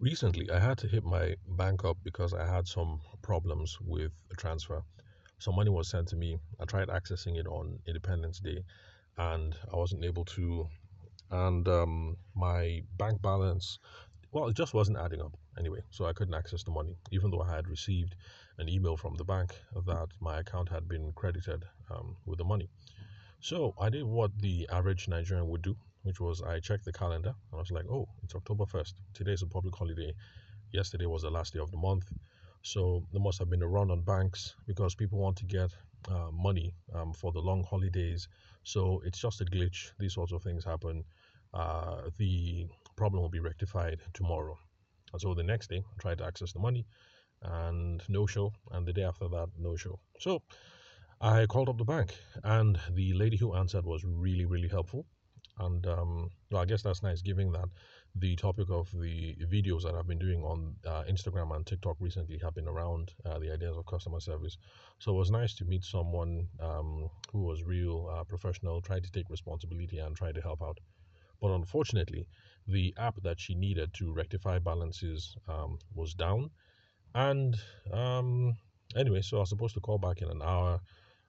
Recently, I had to hit my bank up because I had some problems with a transfer. Some money was sent to me. I tried accessing it on Independence Day and I wasn't able to. And um, my bank balance, well, it just wasn't adding up anyway. So I couldn't access the money, even though I had received an email from the bank that my account had been credited um, with the money. So I did what the average Nigerian would do which was I checked the calendar. And I was like, oh, it's October 1st. Today is a public holiday. Yesterday was the last day of the month. So there must have been a run on banks because people want to get uh, money um, for the long holidays. So it's just a glitch. These sorts of things happen. Uh, the problem will be rectified tomorrow. And so the next day, I tried to access the money and no show. And the day after that, no show. So I called up the bank and the lady who answered was really, really helpful. And um, well, I guess that's nice, given that the topic of the videos that I've been doing on uh, Instagram and TikTok recently have been around uh, the ideas of customer service. So it was nice to meet someone um, who was real uh, professional, tried to take responsibility and tried to help out. But unfortunately, the app that she needed to rectify balances um, was down. And um, anyway, so I was supposed to call back in an hour.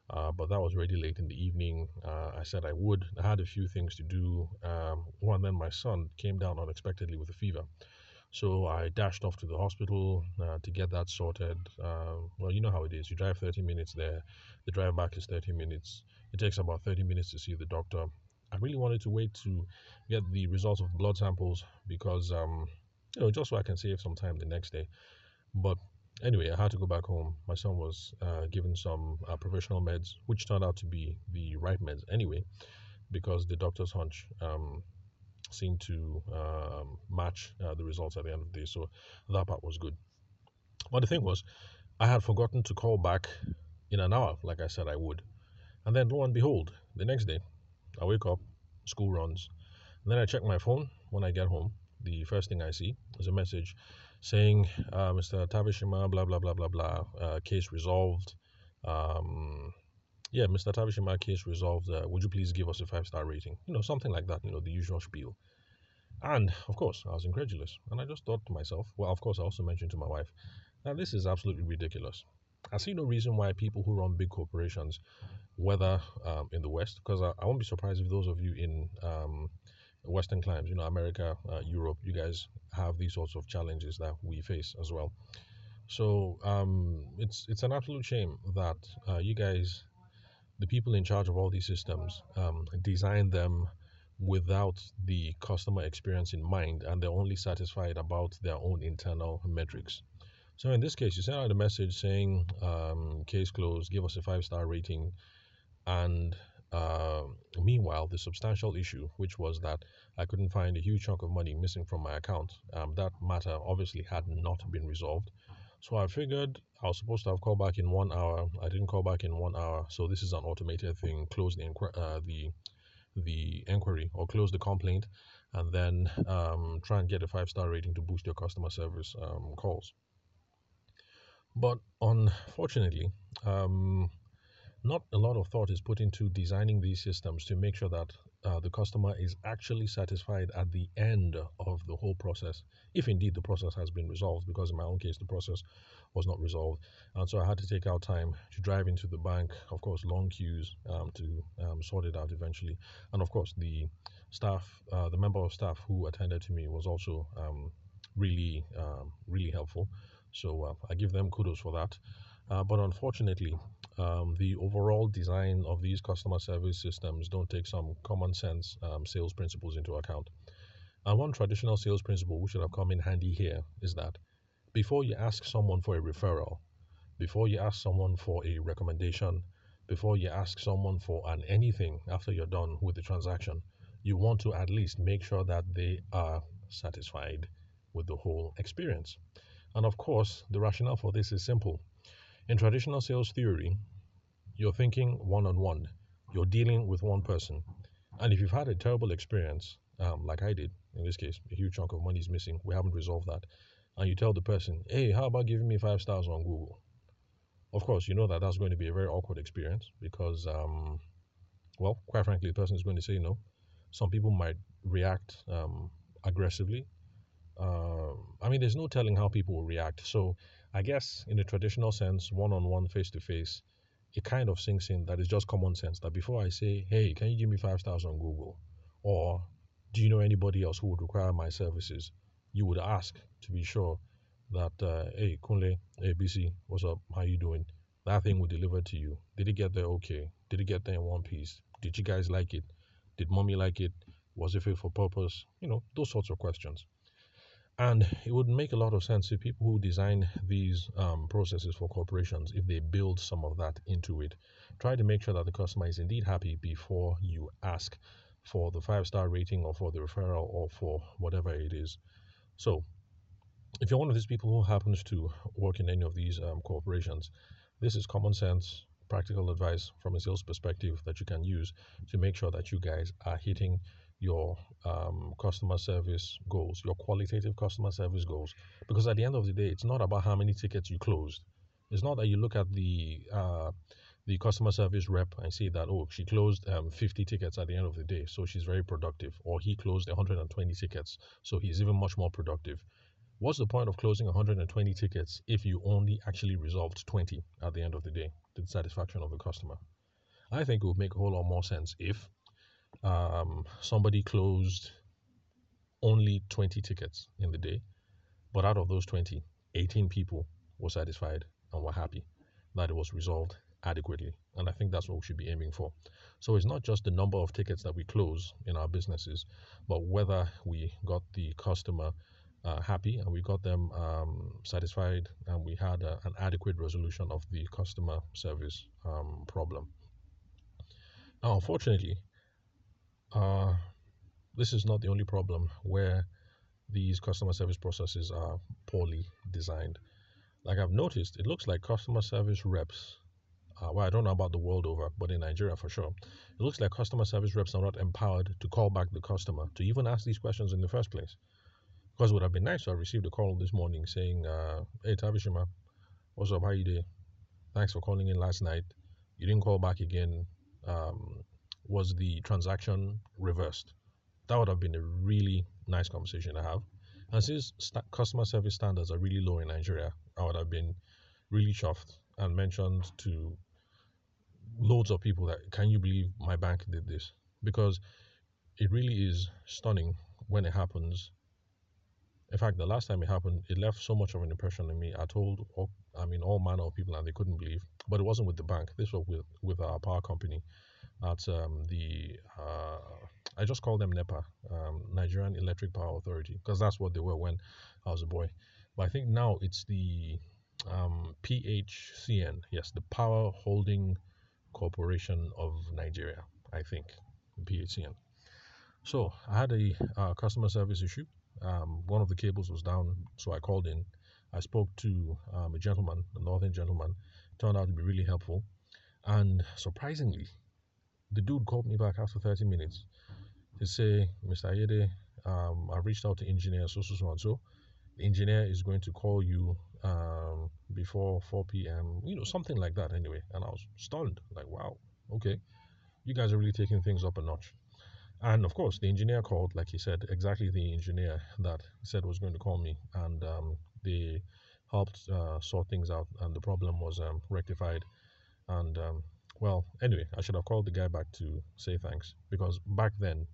Uh, but that was already late in the evening. Uh, I said I would. I had a few things to do. Um, one, then my son came down unexpectedly with a fever. So I dashed off to the hospital uh, to get that sorted. Um, well, you know how it is. You drive 30 minutes there, the drive back is 30 minutes. It takes about 30 minutes to see the doctor. I really wanted to wait to get the results of blood samples because, um, you know, just so I can save some time the next day. But anyway, I had to go back home. My son was uh, given some uh, professional meds, which turned out to be the right meds anyway, because the doctor's hunch um, seemed to um, match uh, the results at the end of the day. So that part was good. But the thing was, I had forgotten to call back in an hour, like I said I would. And then lo and behold, the next day, I wake up, school runs. And then I check my phone when I get home. The first thing I see is a message saying, uh, Mr. Tabishima, blah, blah, blah, blah, blah, uh, case resolved. Um, yeah, Mr. Tabishima, case resolved. Uh, would you please give us a five star rating? You know, something like that, you know, the usual spiel. And of course, I was incredulous. And I just thought to myself, well, of course, I also mentioned to my wife, now this is absolutely ridiculous. I see no reason why people who run big corporations, whether um, in the West, because I, I, won't be surprised if those of you in um, Western climes, you know, America, uh, Europe, you guys have these sorts of challenges that we face as well. So um, it's it's an absolute shame that uh, you guys, the people in charge of all these systems, um, design them without the customer experience in mind, and they're only satisfied about their own internal metrics. So in this case, you send out a message saying, um, "Case closed. Give us a five star rating," and uh, meanwhile, the substantial issue, which was that I couldn't find a huge chunk of money missing from my account, um, that matter obviously had not been resolved. So I figured I was supposed to have called back in one hour. I didn't call back in one hour, so this is an automated thing. Close the inqu- uh, the the inquiry or close the complaint, and then um, try and get a five star rating to boost your customer service um, calls. But unfortunately, um, not a lot of thought is put into designing these systems to make sure that uh, the customer is actually satisfied at the end of the whole process, if indeed the process has been resolved. Because in my own case, the process was not resolved, and so I had to take out time to drive into the bank. Of course, long queues um, to um, sort it out eventually, and of course, the staff, uh, the member of staff who attended to me was also um, really, um, really helpful. So uh, I give them kudos for that. Uh, but unfortunately, um, the overall design of these customer service systems don't take some common sense um, sales principles into account. And one traditional sales principle which should have come in handy here is that before you ask someone for a referral, before you ask someone for a recommendation, before you ask someone for an anything after you're done with the transaction, you want to at least make sure that they are satisfied with the whole experience. And of course, the rationale for this is simple in traditional sales theory, you're thinking one on one, you're dealing with one person. And if you've had a terrible experience, um, like I did, in this case, a huge chunk of money is missing, we haven't resolved that, and you tell the person, hey, how about giving me five stars on Google? Of course, you know that that's going to be a very awkward experience because, um, well, quite frankly, the person is going to say no. Some people might react um, aggressively uh, I mean, there's no telling how people will react. So I guess in the traditional sense, one-on-one, face-to-face, it kind of sinks in that it's just common sense that before I say, hey, can you give me five stars on Google, or do you know anybody else who would require my services, you would ask to be sure that, uh, hey, Kunle, hey, BC, what's up? How you doing? That thing will deliver to you. Did it get there okay? Did it get there in one piece? Did you guys like it? Did mommy like it? Was it fit for purpose? You know, those sorts of questions. And it would make a lot of sense if people who design these um, processes for corporations, if they build some of that into it, try to make sure that the customer is indeed happy before you ask for the five star rating or for the referral or for whatever it is. So, if you're one of these people who happens to work in any of these um, corporations, this is common sense, practical advice from a sales perspective that you can use to make sure that you guys are hitting your um, customer service goals, your qualitative customer service goals. Because at the end of the day, it's not about how many tickets you closed. It's not that you look at the uh, the customer service rep and see that oh she closed um, 50 tickets at the end of the day, so she's very productive, or he closed 120 tickets, so he's even much more productive. What's the point of closing 120 tickets if you only actually resolved 20 at the end of the day to the satisfaction of the customer? I think it would make a whole lot more sense if um, somebody closed only 20 tickets in the day, but out of those 20, 18 people were satisfied and were happy that it was resolved adequately. And I think that's what we should be aiming for. So it's not just the number of tickets that we close in our businesses, but whether we got the customer uh, happy and we got them um, satisfied and we had a, an adequate resolution of the customer service um, problem. Now, unfortunately, uh, this is not the only problem where these customer service processes are poorly designed. Like I've noticed, it looks like customer service reps. Uh, well, I don't know about the world over, but in Nigeria for sure, it looks like customer service reps are not empowered to call back the customer to even ask these questions in the first place. Because it would have been nice to have received a call this morning saying, uh, "Hey Tabishima, what's up? How you doing? Thanks for calling in last night. You didn't call back again. Um, was the transaction reversed? That would have been a really nice conversation to have. And since st- customer service standards are really low in Nigeria, I would have been really chuffed and mentioned to loads of people that can you believe my bank did this? Because it really is stunning when it happens. In fact, the last time it happened, it left so much of an impression on me. I told, all, I mean, all manner of people, and they couldn't believe. But it wasn't with the bank. This was with with our power company, at um, the uh, I just call them NEPA, um, Nigerian Electric Power Authority, because that's what they were when I was a boy. But I think now it's the um, PHCN, yes, the Power Holding Corporation of Nigeria, I think, PHCN. So I had a uh, customer service issue. Um, one of the cables was down, so I called in. I spoke to um, a gentleman, a northern gentleman, turned out to be really helpful. And surprisingly, the dude called me back after 30 minutes to say, Mr. Ayede, um, I've reached out to engineer so, so, so, and so. The engineer is going to call you um, before 4 p.m., you know, something like that anyway. And I was stunned, like, wow, okay, you guys are really taking things up a notch. And of course, the engineer called, like he said, exactly the engineer that said was going to call me. And um, they helped uh, sort things out, and the problem was um, rectified. And um, well, anyway, I should have called the guy back to say thanks because back then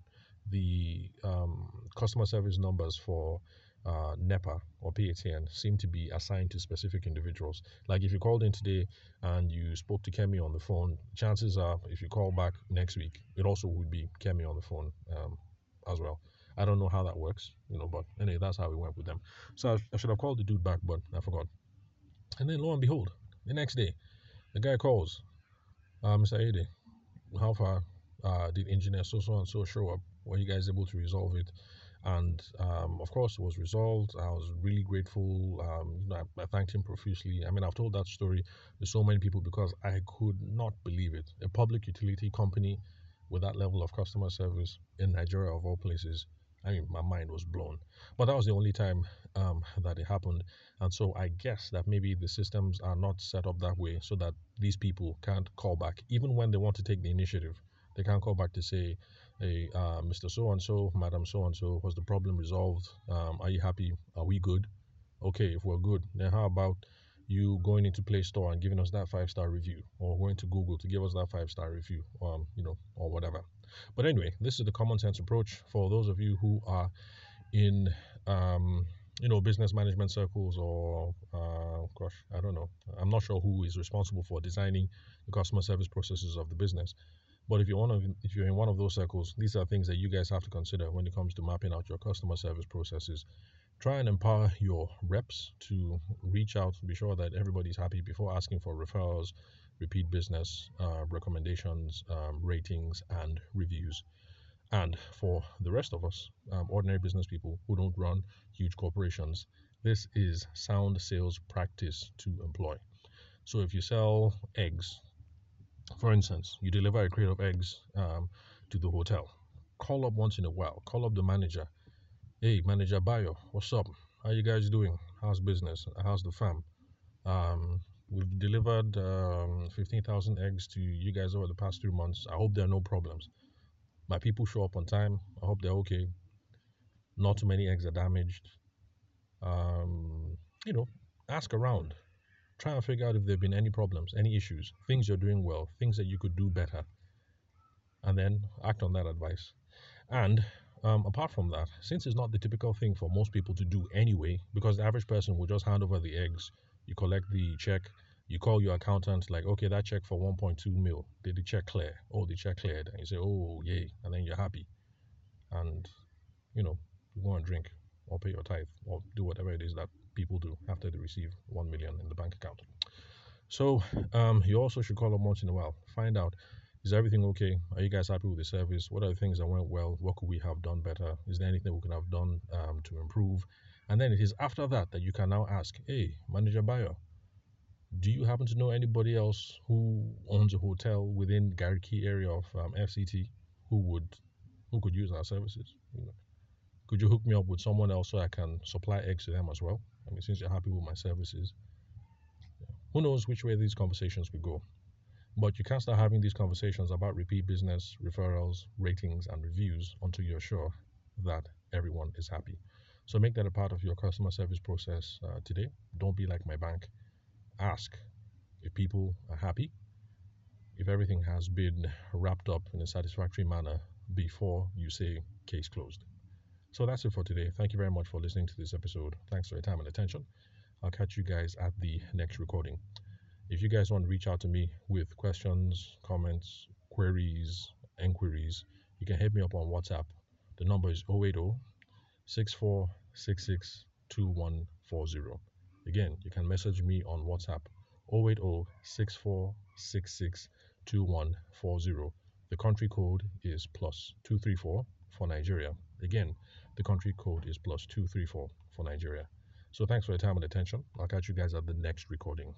the um, customer service numbers for uh, NEPA or PHCN seem to be assigned to specific individuals. Like if you called in today and you spoke to Kemi on the phone, chances are if you call back next week, it also would be Kemi on the phone um, as well. I don't know how that works, you know, but anyway, that's how we went with them. So I, I should have called the dude back, but I forgot. And then lo and behold, the next day, the guy calls uh, Mr. Ade, how far uh, did engineer so so and so show up? Were you guys able to resolve it? And um, of course, it was resolved. I was really grateful. Um, you know, I, I, thanked him profusely. I mean, I've told that story to so many people because I could not believe it. A public utility company with that level of customer service in Nigeria, of all places, I mean, my mind was blown. But that was the only time um, that it happened. And so I guess that maybe the systems are not set up that way so that these people can't call back, even when they want to take the initiative. They can't call back to say, hey, uh, Mr. So and so, Madam So and so, was the problem resolved? Um, are you happy? Are we good? Okay, if we're good, then how about you going into Play Store and giving us that five star review, or going to Google to give us that five star review, um, you know, or whatever. But anyway, this is the common sense approach for those of you who are in, um, you know, business management circles or, uh, gosh, I don't know. I'm not sure who is responsible for designing the customer service processes of the business. But if you're one of if you're in one of those circles, these are things that you guys have to consider when it comes to mapping out your customer service processes. Try and empower your reps to reach out, be sure that everybody's happy before asking for referrals, repeat business, uh, recommendations, um, ratings, and reviews. And for the rest of us, um, ordinary business people who don't run huge corporations, this is sound sales practice to employ. So if you sell eggs for instance, you deliver a crate of eggs um, to the hotel. Call up once in a while. Call up the manager. Hey, manager Bayo, what's up? How you guys doing? How's business? How's the farm? Um, we've delivered um, 15,000 eggs to you guys over the past three months. I hope there are no problems. My people show up on time. I hope they're okay. Not too many eggs are damaged. Um, you know, ask around try and figure out if there have been any problems, any issues, things you're doing well, things that you could do better, and then act on that advice. And um, apart from that, since it's not the typical thing for most people to do anyway, because the average person will just hand over the eggs, you collect the check, you call your accountant, like, okay, that check for 1.2 mil, did the check clear? Oh, the check cleared. And you say, oh, yay. And then you're happy. And, you know, you go and drink or pay your tithe or do whatever it is that people do after they receive 1 million in the bank account. So um, you also should call up once in a while. Find out is everything okay? Are you guys happy with the service? What are the things that went well? What could we have done better? Is there anything we could have done um, to improve? And then it is after that that you can now ask, hey, Manager Bayo, do you happen to know anybody else who owns a hotel within Garki area of um, FCT who would who could use our services? You know, could you hook me up with someone else so I can supply eggs to them as well? I mean, since you're happy with my services, who knows which way these conversations will go. But you can't start having these conversations about repeat business, referrals, ratings, and reviews until you're sure that everyone is happy. So make that a part of your customer service process uh, today. Don't be like my bank. Ask if people are happy, if everything has been wrapped up in a satisfactory manner before you say case closed. So that's it for today. Thank you very much for listening to this episode. Thanks for your time and attention. I'll catch you guys at the next recording. If you guys want to reach out to me with questions, comments, queries, inquiries, you can hit me up on WhatsApp. The number is 080 6466 2140. Again, you can message me on WhatsApp 080 6466 2140. The country code is plus 234 for Nigeria. Again, the country code is plus 234 for Nigeria. So thanks for your time and attention. I'll catch you guys at the next recording.